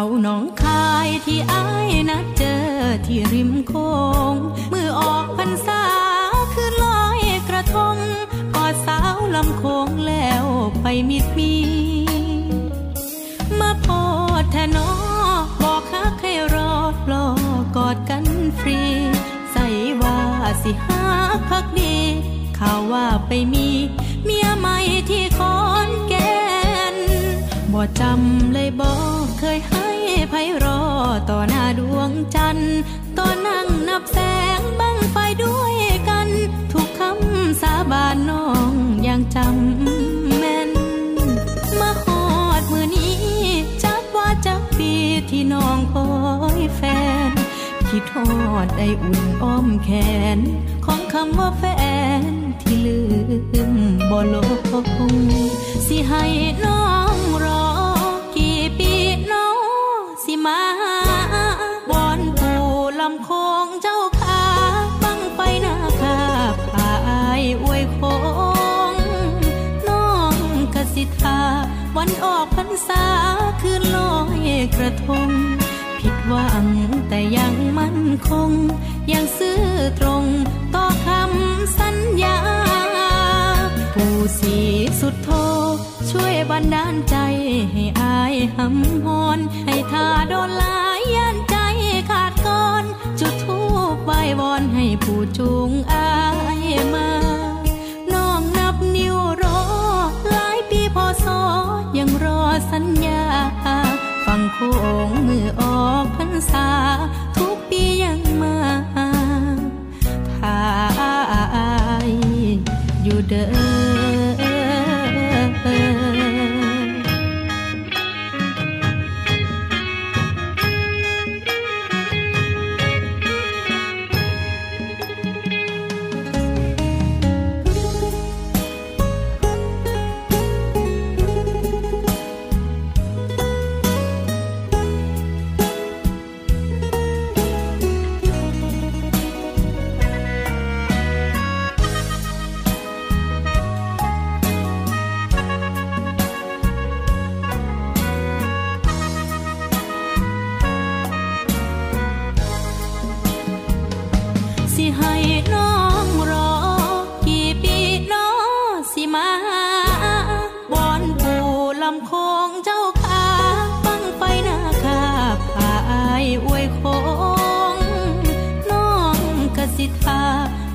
าวหนองคายที่อายนัดเจอที่ริมโค้งเมื่อออกพรรษาคืนลอยกระทงกอดสาวลำโค้งแล้วไปมิดมี มาพอทนอบอกคักให้รอรอกอดกันฟรี ใส่ว่าสิหาพักดีข่าวว่าไปมี เมียใหม่ที่คอน บ่จำเลยบอกเคยให้ไพรอต่อหน้าดวงจันทร์ต่อนั่งนับแสงบังไฟด้วยกัน ทุกคำสาบานน้องยังจำแม่น มาหอดมือนี้ จักว่าจักปีที่น้องคอยแฟน คิดทอดไออุ่นอ้อมแขน ของคำว่าแฟนที่ลืมบ่ลงสิให้น้อง สาคืนลอยกระทง ผิดหวังแต่ยังมั่นคง ยังซื่อตรงต่อคำสัญญาผู้สีสุดโท ช่วยบันดาลใจให้อายหำหอนให้ทาโดนลายยันใจขาดก่อน จุดทูบใบวอนให้ผู้จูง องค์มื่อออกพรรษา ทุกปียังมาพายอยู่เด้อ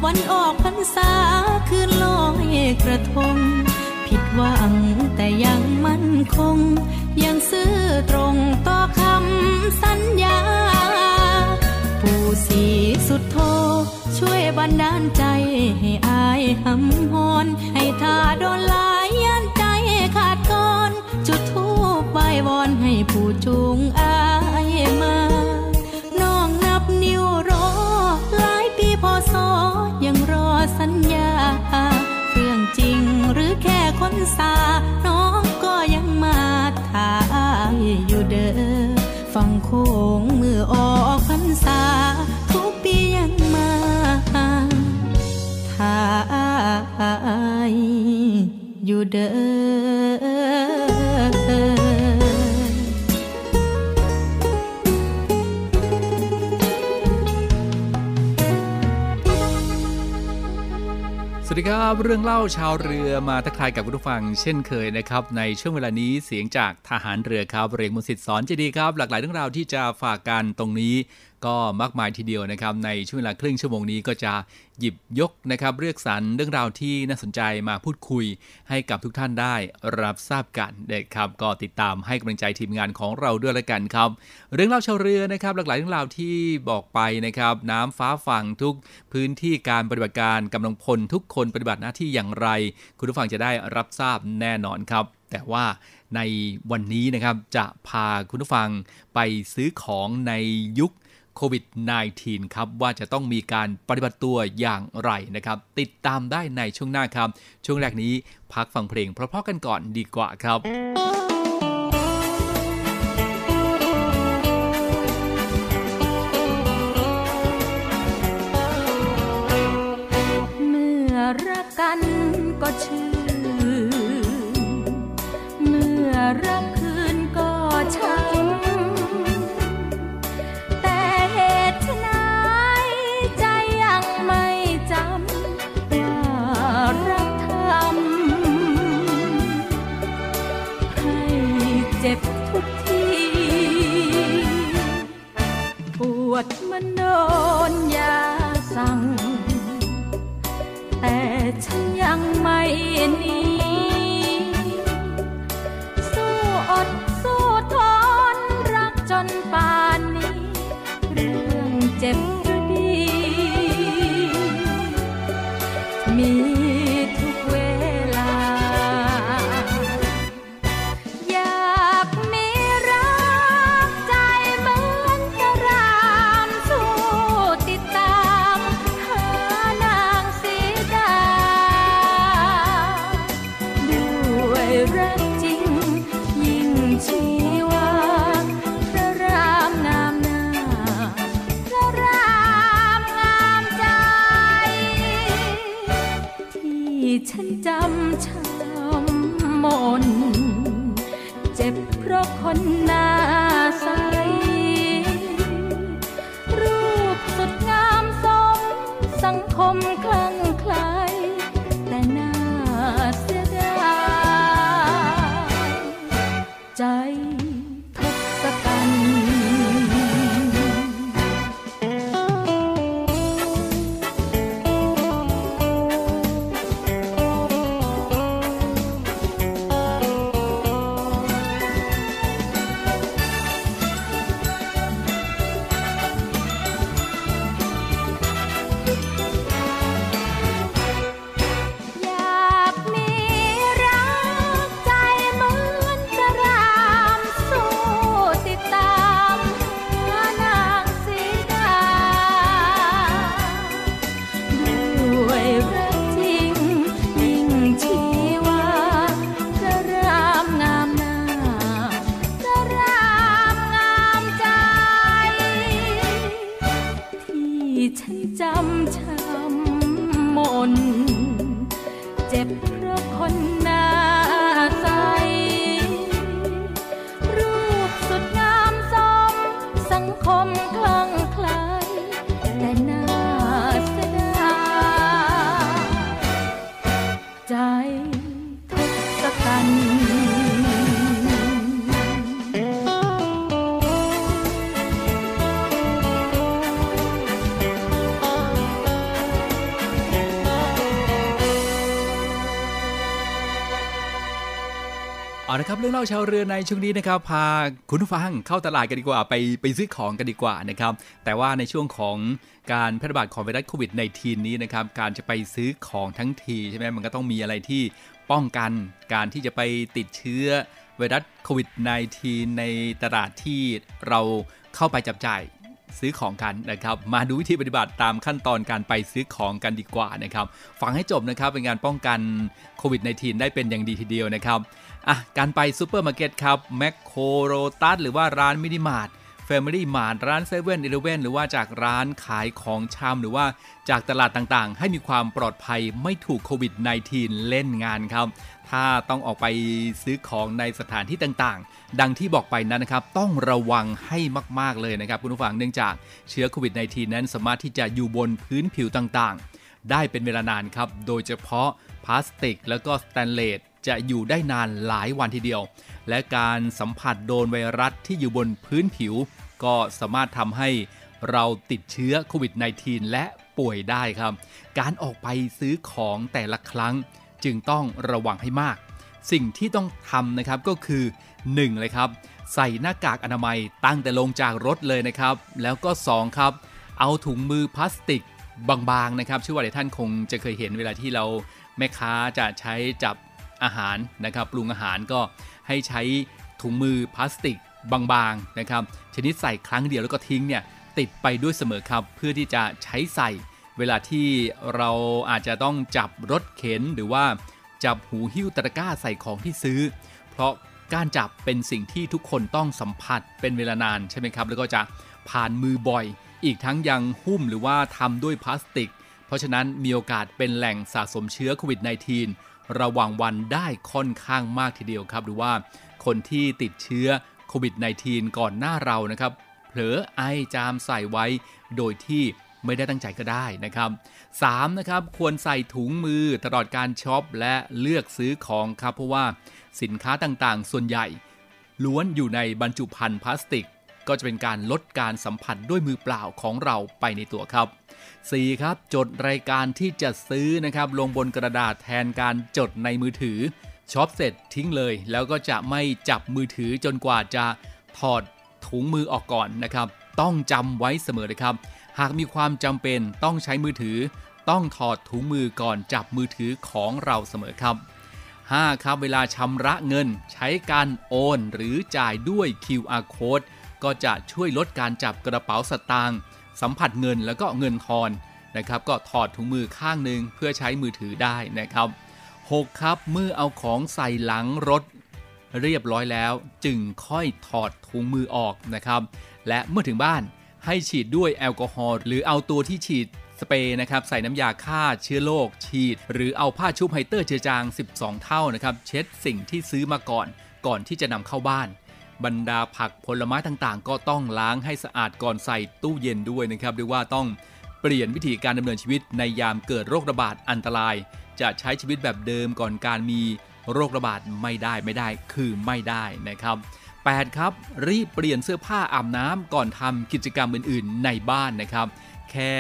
วันออกพรรษาคืนลอยกระทง ผิดหวังแต่ยังมั่นคง ยังซื่อตรงต่อคำสัญญา ปู่สีสุดโท ช่วยบันดาลใจให้อายหำหอนให้ทาโดนลายยันใจขาดก่อน จุดทูบใบวอนให้ผู้จูงอา ษา น้องก็ยังมาถ่ายอยู่เด้อฟังโค้งมื่อออกพรรษา ทุกปียังมาถ่ายอยู่เด้อ วัสดีครับ เรื่องเล่าชาวเรือมาทักทายกับคุณผู้ฟังเช่นเคยนะครับ ในช่วงเวลานี้เสียงจากทหารเรือครับเรียงมุสิตสอนจะดีครับ หลากหลายเรื่องราวที่จะฝากกันตรงนี้ก็มากมายทีเดียวนะครับ ในช่วงเวลาครึ่งชั่วโมงนี้ก็จะหยิบยกนะครับเลือกสรรเรื่องราวที่น่าสนใจมาพูดคุยให้กับทุกท่านได้รับทราบกันนะครับ ก็ติดตามให้กำลังใจทีมงานของเราด้วยละกันครับ เรื่องเล่าชาวเรือนะครับ หลากหลายเรื่องราวที่บอกไปนะครับ น้ำฟ้าฝั่งทุกพื้นที่การปฏิบัติการกำลังพลทุกคนปฏิบัติหน้าที่อย่างไร คุณผู้ฟังจะได้รับทราบแน่นอนครับแต่ว่าในวันนี้นะครับจะพาคุณผู้ฟังไปซื้อของในยุค โควิด -19 ครับว่าจะต้องมีการปฏิบัติตัวอย่างไรนะครับ ติดตามได้ในช่วงหน้าครับ ช่วงแรกนี้พักฟังเพลงเพราะๆกันก่อนดีกว่าครับรักกันก็ชื่อ ครับเรื่องเล่าชาวเรือในช่วงนี้นะครับพาคุณผู้ฟังเข้าตลาดกันดีกว่าไปไปซื้อของกันดีกว่านะครับแต่ว่าในช่วงของการแพร่ระบาดของไวรัสโควิดในทีนี้นะครับการจะไปซื้อของทั้งทีใช่ไหมมันก็ต้องมีอะไรที่ป้องกันการที่จะไปติดเชื้อไวรัสโควิด -19 ในตลาดที่เราเข้าไปจับจ่ายซื้อของกันนะครับ มาดูวิธีปฏิบัติตามขั้นตอนการไปซื้อของกันดีกว่านะครับ ฟังให้จบนะครับเป็นการป้องกันโควิด -19 ได้เป็นอย่างดีทีเดียวนะครับ อะการไปซูเปอร์มาร์เก็ตครับแม็คโครโลตัสหรือว่าร้านมินิมาร์ท Family Mart ร้าน7 e เ e ่ e อหรือว่าจากร้านขายของชำหรือว่าจากตลาดต่างๆ ให้มีความปลอดภัยไม่ถูกโควิด -19 เล่นงานครับ ถ้าต้องออกไปซื้อของในสถานที่ต่างๆ ดังที่บอกไปนั้นนะครับ ต้องระวังให้มากๆเลยนะครับ คุณผู้ฟังเนื่องจากเชื้อโควิด -19 นั้นสามารถที่จะอยู่บนพื้นผิวต่างๆ ได้เป็นเวลานานครับ โดยเฉพาะพลาสติก แล้วก็สแตนเลส จะอยู่ได้นานหลายวันทีเดียว และการสัมผัสโดนไวรัสที่อยู่บนพื้นผิว ก็สามารถทำให้เราติดเชื้อโควิด -19 และป่วยได้ครับ การออกไปซื้อของแต่ละครั้งจึงต้องระวังให้มาก สิ่งที่ต้องทำนะครับก็คือ 1. เลยครับ ใส่หน้ากากอนามัยตั้งแต่ลงจากรถเลยนะครับ แล้วก็ 2 ครับ เอาถุงมือพลาสติกบางๆนะครับชื่อว่าหลายท่านคงจะเคยเห็นเวลาที่เราแม่ค้าจะใช้จับ อาหารนะครับปรุงอาหารก็ให้ใช้ถุงมือพลาสติกบางๆนะครับชนิดใส่ครั้งเดียวแล้วก็ทิ้งเนี่ยติดไปด้วยเสมอครับ เพื่อที่จะใช้ใส่ เวลาที่เราอาจจะต้องจับรถเข็นหรือว่าจับหูหิ้วตะกร้าใส่ของที่ซื้อ เพราะการจับเป็นสิ่งที่ทุกคนต้องสัมผัสเป็นเวลานานใช่ไหมครับ แล้วก็จะผ่านมือบ่อย อีกทั้งยังหุ้มหรือว่าทำด้วยพลาสติก เพราะฉะนั้นมีโอกาสเป็นแหล่งสะสมเชื้อโควิด -19 ระว่างวันได้ค่อนข้างมากทีเดียวครับหรือว่าคนที่ติดเชื้อโควิด -19 ก่อนหน้าเรานะครับ เผลอไอจามใส่ไว้ โดยที่ไม่ได้ตั้งใจก็ได้นะครับ 3. นะครับควรใส่ถุงมือตลอดการช็อปและเลือกซื้อของครับเพราะว่าสินค้าต่างๆ ส่วนใหญ่ ล้วนอยู่ในบรรจุภัณฑ์พลาสติก ก็จะเป็นการลดการสัมผัสด้วยมือเปล่าของเราไปในตัวครับ 4. ครับ จดรายการที่จะซื้อนะครับลงบนกระดาษแทนการจดในมือถือช็อปเสร็จทิ้งเลย แล้วก็จะไม่จับมือถือจนกว่าจะถอดถุงมือออกก่อนนะครับ ต้องจำไว้เสมอเลยครับ หากมีความจำเป็นต้องใช้มือถือ ต้องถอดถุงมือก่อนจับมือถือของเราเสมอครับ 5. ครับเวลาชำระเงิน ใช้การโอน หรือจ่ายด้วย QR code ก็จะช่วยลดการจับกระเป๋าสตางค์สัมผัสเงินแล้วก็เงินทอนนะครับ ก็ถอดถุงมือข้างหนึ่งเพื่อใช้มือถือได้นะครับ 6. ครับเมื่อเอาของใส่หลังรถเรียบร้อยแล้ว จึงค่อยถอดถุงมือออกนะครับ และเมื่อถึงบ้านให้ฉีดด้วยแอลกอฮอล์หรือเอาตัวที่ฉีดสเปรย์นะครับใส่น้ำยาฆ่าเชื้อโรคฉีด หรือเอาผ้าชุบไฮเตอร์เจือจาง 12 เท่านะครับ เช็ดสิ่งที่ซื้อมาก่อน ก่อนที่จะนำเข้าบ้าน บรรดาผักผลไม้ต่างๆ ก็ต้องล้างให้สะอาดก่อนใส่ตู้เย็นด้วยนะครับเรียกว่าต้องเปลี่ยนวิธีการดำเนินชีวิตในยามเกิดโรคระบาดอันตราย จะใช้ชีวิตแบบเดิมก่อนการมีโรคระบาดไม่ได้ไม่ได้คือไม่ได้นะครับ 8 ครับ รีบเปลี่ยนเสื้อผ้าอาบน้ำก่อนทำกิจกรรมอื่น ๆ ในบ้านนะครับ แค่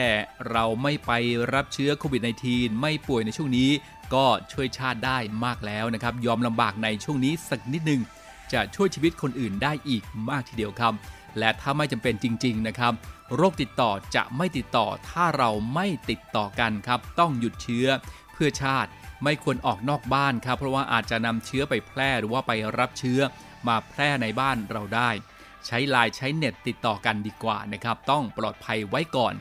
เราไม่ไปรับเชื้อโควิด -19 ไม่ป่วยในช่วงนี้ ก็ช่วยชาติได้มากแล้วนะครับ ยอมลำบากในช่วงนี้สักนิดหนึ่ง จะช่วยชีวิตคนอื่นได้อีกมากทีเดียวครับ และถ้าไม่จำเป็นจริง ๆ นะครับ โรคติดต่อจะไม่ติดต่อถ้าเราไม่ติดต่อกันครับ ต้องหยุดเชื้อเพื่อชาติไม่ควรออกนอกบ้านครับ เพราะว่าอาจจะนำเชื้อไปแพร่หรือว่าไปรับเชื้อมาแพร่ในบ้านเราได้ ใช้ไลน์ใช้เน็ตติดต่อกันดีกว่านะครับ ต้องปลอดภัยไว้ก่อน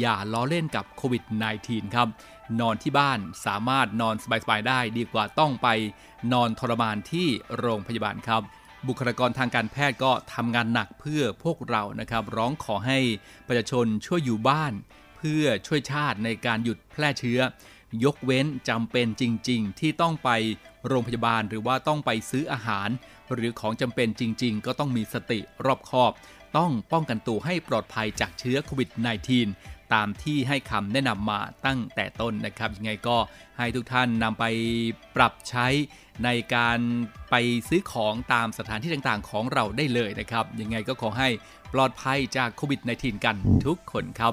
อย่าล้อเล่นกับโควิด -19 ครับ นอนที่บ้านสามารถนอนสบายๆได้ดีกว่าต้องไปนอนทรมานที่โรงพยาบาลครับ บุคลากรทางการแพทย์ก็ทำงานหนักเพื่อพวกเรานะครับ ร้องขอให้ประชาชนช่วยอยู่บ้าน เพื่อช่วยชาติในการหยุดแพร่เชื้อ ยกเว้นจำเป็นจริง ๆ ที่ต้องไปโรงพยาบาลหรือว่าต้องไปซื้ออาหาร หรือของจำเป็นจริง ๆ ก็ต้องมีสติรอบคอบ ต้องป้องกันตัวให้ปลอดภัยจากเชื้อโควิด -19 ตามที่ให้คำแนะนำมาตั้งแต่ต้นนะครับ ยังไงก็ให้ทุกท่านนำไปปรับใช้ในการไปซื้อของตามสถานที่ต่างๆ ของเราได้เลยนะครับ ยังไงก็ขอให้ปลอดภัยจากโควิด -19 กันทุกคนครับ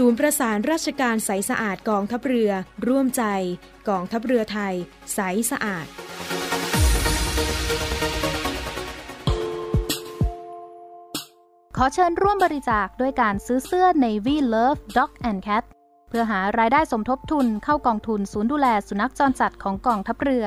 ศูนย์ประสานราชการใสสะอาดกองทัพเรือ ร่วมใจ กองทัพเรือไทย ใสสะอาด ขอเชิญร่วมบริจาคด้วยการซื้อเสื้อ Navy Love Dog and Cat เพื่อหารายได้สมทบทุนเข้ากองทุนศูนย์ดูแลสุนัขจรจัดของกองทัพเรือ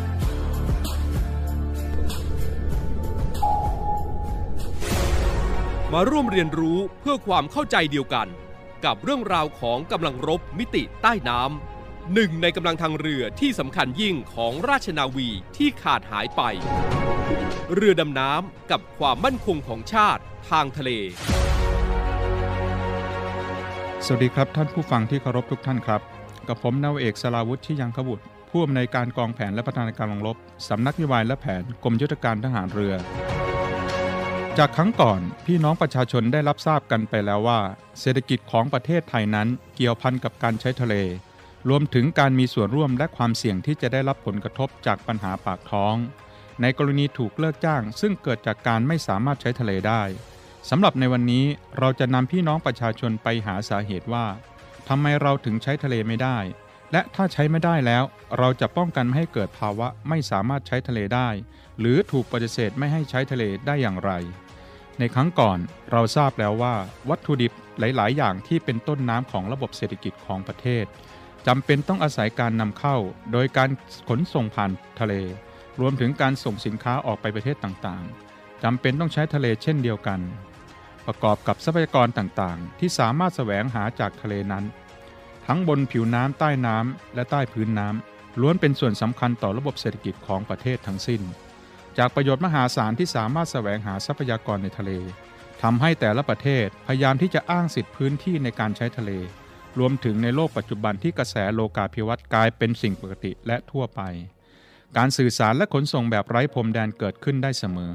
มาร่วมเรียนรู้เพื่อความเข้าใจเดียวกัน กับเรื่องราวของกำลังรบมิติใต้น้ำหนึ่งในกำลังทางเรือที่สำคัญยิ่งของราชนาวีที่ขาดหายไป เรือดำน้ำกับความมั่นคงของชาติทางทะเล สวัสดีครับท่านผู้ฟังที่เคารพทุกท่านครับ กับผมนาวเอกสลาวุฒิชิยังขบุตรผู้อำนวยการกองแผนและพัฒนาการกำลังรบสำนักนโยบายและแผนกรมยุทธการทหารเรือ จากครั้งก่อนพี่น้องประชาชนได้รับทราบกันไปแล้วว่า เศรษฐกิจของประเทศไทยนั้นเกี่ยวพันกับการใช้ทะเล รวมถึงการมีส่วนร่วมและความเสี่ยงที่จะได้รับผลกระทบจากปัญหาปากท้อง ในกรณีถูกเลิกจ้าง ซึ่งเกิดจากการไม่สามารถใช้ทะเลได้สำหรับในวันนี้เราจะนำพี่น้องประชาชนไปหาสาเหตุว่าทำไมเราถึงใช้ทะเลไม่ได้ และถ้าใช้ไม่ได้แล้ว เราจะป้องกันไม่ให้เกิดภาวะไม่สามารถใช้ทะเลได้ หรือถูกปฏิเสธไม่ให้ใช้ทะเลได้อย่างไร ในครั้งก่อนเราทราบแล้วว่าวัตถุดิบหลาย ๆ อย่างที่เป็นต้นน้ำของระบบเศรษฐกิจของประเทศจำเป็นต้องอาศัยการนำเข้า โดยการขนส่งผ่านทะเล รวมถึงการส่งสินค้าออกไปประเทศต่างๆจำเป็นต้องใช้ทะเลเช่นเดียวกัน ประกอบกับทรัพยากรต่างๆ ที่สามารถแสวงหาจากทะเลนั้น ทั้งบนผิวน้ำใต้น้ำและใต้พื้นน้ำล้วนเป็นส่วนสำคัญต่อระบบเศรษฐกิจของประเทศทั้งสิ้น จากประโยชน์มหาศาลที่สามารถแสวงหาทรัพยากรในทะเลทำให้แต่ละประเทศพยายามที่จะอ้างสิทธิพื้นที่ในการใช้ทะเล รวมถึงในโลกปัจจุบันที่กระแสโลกาภิวัตน์กลายเป็นสิ่งปกติและทั่วไป การสื่อสารและขนส่งแบบไร้พรมแดนเกิดขึ้นได้เสมอ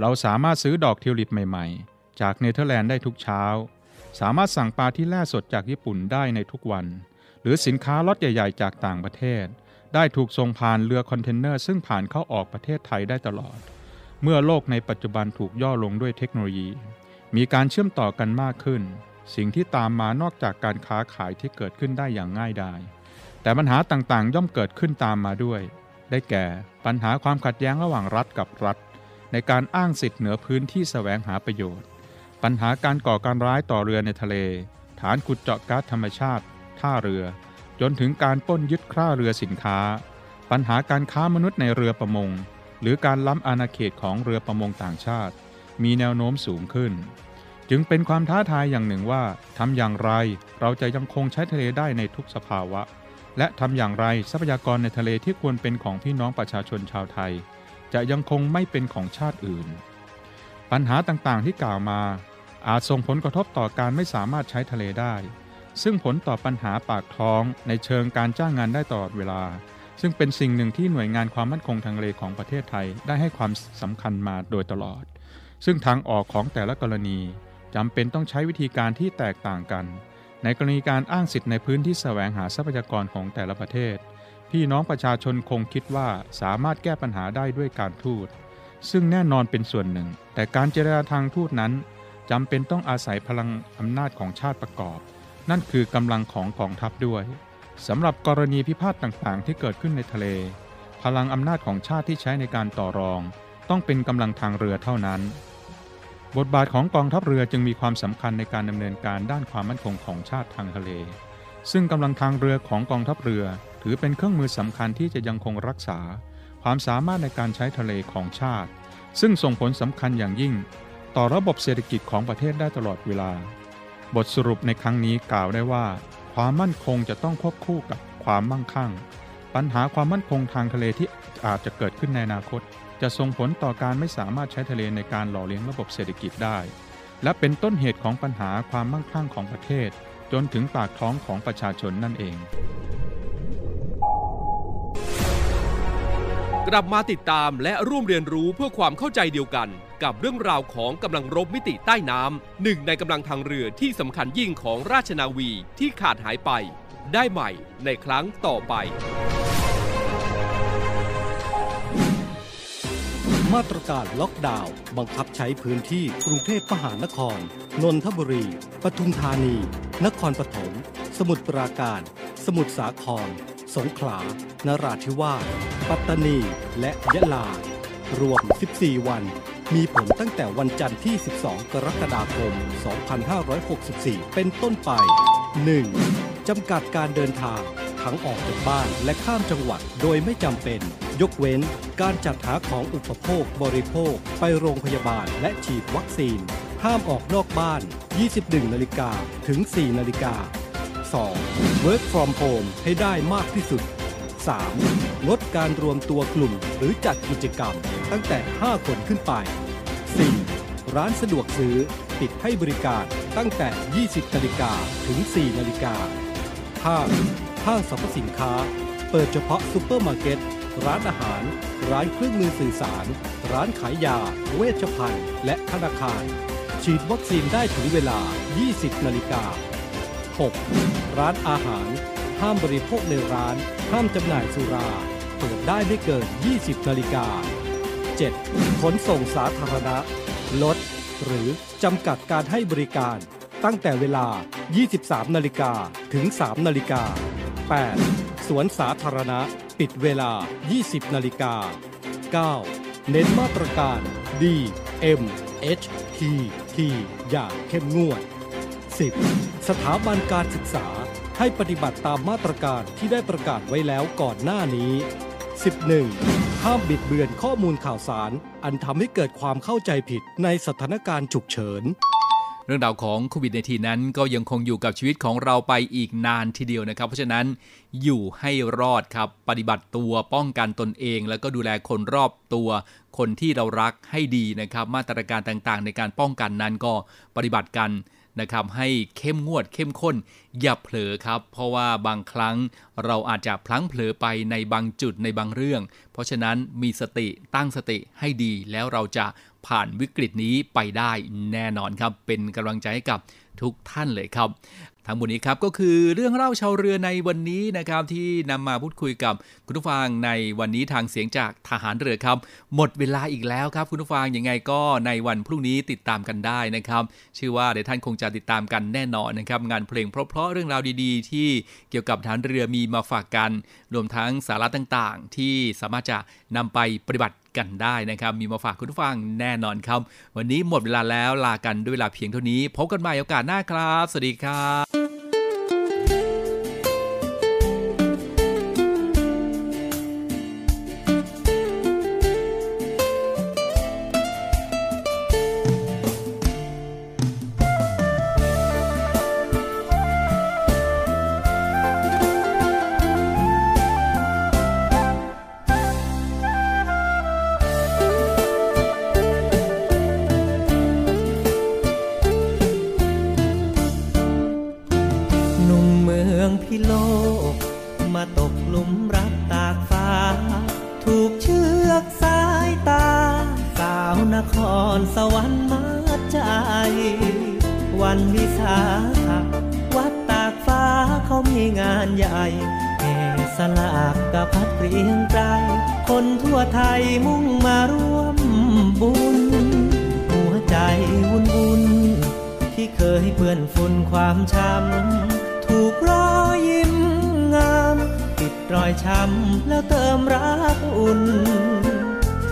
เราสามารถซื้อดอกทิวลิปใหม่ๆ จากเนเธอร์แลนด์ได้ทุกเช้า สามารถสั่งปลาที่แล่สดจากญี่ปุ่นได้ในทุกวัน หรือสินค้าล็อตใหญ่ ๆ จากต่างประเทศ ได้ถูกส่งผ่านเรือคอนเทนเนอร์ซึ่งผ่านเข้าออกประเทศไทยได้ตลอด เมื่อโลกในปัจจุบันถูกย่อลงด้วยเทคโนโลยี มีการเชื่อมต่อกันมากขึ้น สิ่งที่ตามมานอกจากการค้าขายที่เกิดขึ้นได้อย่างง่ายดาย แต่ปัญหาต่างๆ ย่อมเกิดขึ้นตามมาด้วย ได้แก่ปัญหาความขัดแย้งระหว่างรัฐกับรัฐ ในการอ้างสิทธิเหนือพื้นที่แสวงหาประโยชน์ ปัญหาการก่อการร้ายต่อเรือในทะเล ฐานขุดเจาะก๊าซธรรมชาติ ท่าเรือ จนถึงการป้นยึดคร่าเรือสินค้า ปัญหาการค้ามนุษย์ในเรือประมง หรือการล้ำอาณาเขตของเรือประมงต่างชาติ มีแนวโน้มสูงขึ้น จึงเป็นความท้าทายอย่างหนึ่งว่าทำอย่างไรเราจะยังคงใช้ทะเลได้ในทุกสภาวะ และทำอย่างไรทรัพยากรในทะเลที่ควรเป็นของพี่น้องประชาชนชาวไทย จะยังคงไม่เป็นของชาติอื่น ปัญหาต่างๆที่กล่าวมาอาจส่งผลกระทบต่อการไม่สามารถใช้ทะเลได้ ซึ่งผลต่อปัญหาปากท้องในเชิงการจ้างงานได้ตลอดเวลา ซึ่งเป็นสิ่งหนึ่งที่หน่วยงานความมั่นคงทางเลของประเทศไทยได้ให้ความสำคัญมาโดยตลอด ซึ่งทางออกของแต่ละกรณีจำเป็นต้องใช้วิธีการที่แตกต่างกัน ในกรณีการอ้างสิทธิ์ในพื้นที่แสวงหาทรัพยากรของแต่ละประเทศ พี่น้องประชาชนคงคิดว่าสามารถแก้ปัญหาได้ด้วยการทูตซึ่งแน่นอนเป็นส่วนหนึ่ง แต่การเจรจาทางทูตนั้นจำเป็นต้องอาศัยพลังอำนาจของชาติประกอบ นั่นคือกำลังของกองทัพด้วยสำหรับกรณีพิพาทต่างๆ ที่เกิดขึ้นในทะเล พลังอำนาจของชาติที่ใช้ในการต่อรอง ต้องเป็นกำลังทางเรือเท่านั้น บทบาทของกองทัพเรือจึงมีความสำคัญในการดำเนินการด้านความมั่นคงของชาติทางทะเล ซึ่งกำลังทางเรือของกองทัพเรือ ถือเป็นเครื่องมือสำคัญที่จะยังคงรักษา ความสามารถในการใช้ทะเลของชาติ ซึ่งส่งผลสำคัญอย่างยิ่ง ต่อระบบเศรษฐกิจของประเทศได้ตลอดเวลา บทสรุปในครั้งนี้กล่าวได้ว่า ความมั่นคงจะต้องควบคู่กับความมั่งคั่ง ปัญหาความมั่นคงทางทะเลที่อาจจะเกิดขึ้นในอนาคต จะส่งผลต่อการไม่สามารถใช้ทะเลในการหล่อเลี้ยงระบบเศรษฐกิจได้ และเป็นต้นเหตุของปัญหาความมั่งคั่งของประเทศ จนถึงปากท้องของประชาชนนั่นเอง กลับมาติดตามและร่วมเรียนรู้เพื่อความเข้าใจเดียวกัน กับเรื่องราวของกำลังรบมิติใต้น้ำหนึ่งในกำลังทางเรือที่สำคัญยิ่งของราชนาวีที่ขาดหายไป ได้ใหม่ในครั้งต่อไป มาตรการล็อกดาวน์บังคับใช้พื้นที่กรุงเทพมหานคร นนทบุรี ปทุมธานี นครปฐม สมุทรปราการ สมุทรสาคร สงขลา นราธิวาส ปัตตานี และยะลา รวม 14 วัน มีผลตั้งแต่วันจันทร์ที่ 12 กรกฎาคม 2564 เป็นต้นไป 1. จำกัดการเดินทาง ทั้งออกจากบ้านและข้ามจังหวัดโดยไม่จำเป็น ยกเว้นการจัดหาของอุปโภคบริโภค ไปโรงพยาบาลและฉีดวัคซีน ห้ามออกนอกบ้าน 21 นาฬิกาถึง 4 นาฬิกา 2. Work from home ให้ได้มากที่สุด 3. งดการรวมตัวกลุ่มหรือจัดกิจกรรมตั้งแต่ 5 คนขึ้นไป 4. ร้านสะดวกซื้อปิดให้บริการตั้งแต่ 20นาฬิกาถึง 4นาฬิกา 5. ห้างสรรพสินค้า เปิดเฉพาะซูเปอร์มาร์เก็ต ร้านอาหาร ร้านเครื่องมือสื่อสาร ร้านขายยา เวชภัณฑ์ และธนาคาร ฉีดวัคซีนได้ถึงเวลา 20นาฬิกา 6. ร้านอาหาร ห้ามบริโภคในร้าน ห้ามจำหน่ายสุรา เปิดได้ไม่เกิน 20 นาฬิกา 7. ขนส่งสาธารณะ ลด หรือจำกัดการให้บริการ ตั้งแต่เวลา 23 นาฬิกาถึง 3 นาฬิกา 8. สวนสาธารณะ ปิดเวลา 20 นาฬิกา 9. เน้นมาตรการ D M H T T อย่างเข้มงวด 10. สถาบันการศึกษา ให้ปฏิบัติตามมาตรการที่ได้ประกาศไว้แล้วก่อนหน้านี้ 11. ห้ามบิดเบือนข้อมูลข่าวสาร อันทำให้เกิดความเข้าใจผิดในสถานการณ์ฉุกเฉินเรื่องราวของโควิด -19 นั้นก็ยังคงอยู่กับชีวิตของเราไปอีกนานทีเดียวนะครับ เพราะฉะนั้นอยู่ให้รอดครับ ปฏิบัติตัวป้องกันตนเอง แล้วก็ดูแลคนรอบตัว คนที่เรารักให้ดีนะครับ มาตรการต่างๆ ในการป้องกันนั้นก็ปฏิบัติกัน นะครับให้เข้มงวดเข้มข้น อย่าเผลอครับ เพราะว่าบางครั้งเราอาจจะพลั้งเผลอไปในบางจุดในบางเรื่อง เพราะฉะนั้นมีสติตั้งสติให้ดีแล้วเราจะผ่านวิกฤตนี้ไปได้แน่นอนครับ เป็นกำลังใจให้กับทุกท่านเลยครับ ทั้งหมดนี้ครับก็คือเรื่องเล่าชาวเรือในวันนี้นะครับที่นำมาพูดคุยกับคุณผู้ฟังในวันนี้ทางเสียงจากทหารเรือครับ หมดเวลาอีกแล้วครับ คุณผู้ฟังยังไงก็ในวันพรุ่งนี้ติดตามกันได้นะครับชื่อว่าเดี๋ยวท่านคงจะติดตามกันแน่นอนนะครับงานเพลงเพราะๆเรื่องราวดีๆ ที่เกี่ยวกับทหารเรือมีมาฝากกัน รวมทั้งสาระต่างๆ ที่สามารถจะนำไปปฏิบัติ กันได้นะครับ มีมาฝากคุณผู้ฟังแน่นอนครับ วันนี้หมดเวลาแล้วลากันด้วยเวลาเพียงเท่านี้ พบกันใหม่โอกาสหน้าครับ สวัสดีครับ ความช้ำถูกรอยยิ้มงาม ปิดรอยช้ำแล้วเติมรักอุ่น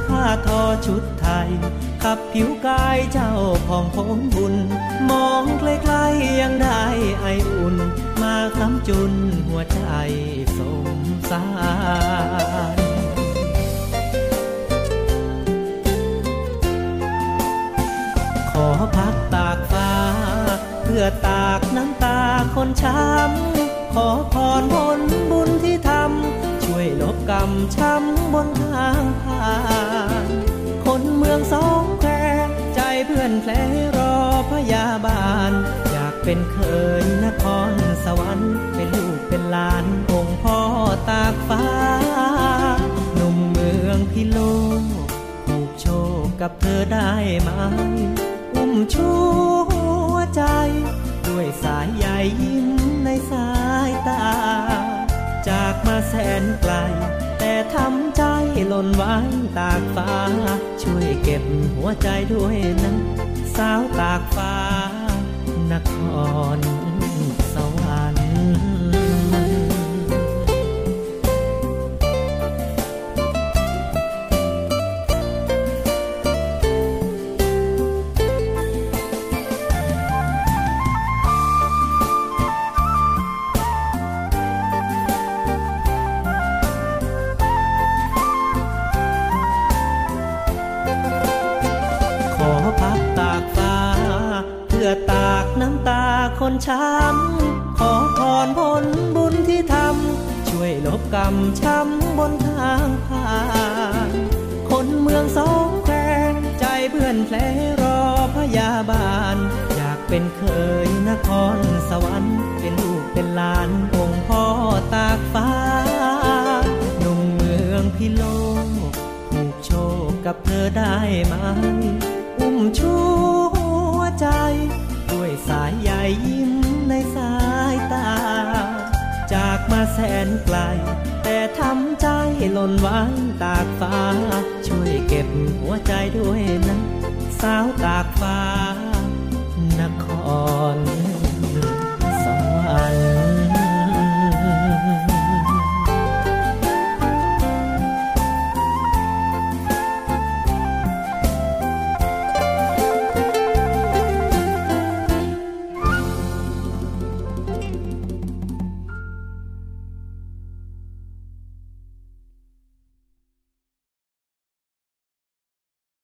ผ้าทอชุดไทย ขับผิวกายเจ้าผ่องผมบุญ มองใกล้ๆยังได้ไออุ่น มาคำจุนหัวใจสมสาร พื่อตากน้ำตาคนช้ำ ขอพรผลบุญที่ทำ ช่วยลบกรรมช้ำบนทางผ่าน คนเมืองสองแควใจเพื่อนแผลรอพยาบาล อยากเป็นเคยนครสวรรค์เป็นลูกเป็นหลานองค์พ่อตากฟ้าหนุ่มเมืองพิโลกผูกโชคกับเธอได้ไหมอุ้มชู สายใยยิ้มในสายตา จากมาแสนไกล แต่ทำใจหล่นไว้ตากฟ้า ช่วยเก็บหัวใจด้วยนะ สาวตากฟ้านคร กรรมช้ำบนทางผ่านคนเมืองสองแควใจเพื่อนแผลรอพยาบาล อยากเป็นเคยนครสวรรค์เป็นลูกเป็นหลานองค์พ่อตากฟ้าหนุ่มเมืองพิโลกผูกโชคกับเธอได้ไหมอุ้มชู แสนไกล แต่ทำใจหล่นวางตากฟ้า ช่วยเก็บหัวใจด้วยนะ สาวตากฟ้านคร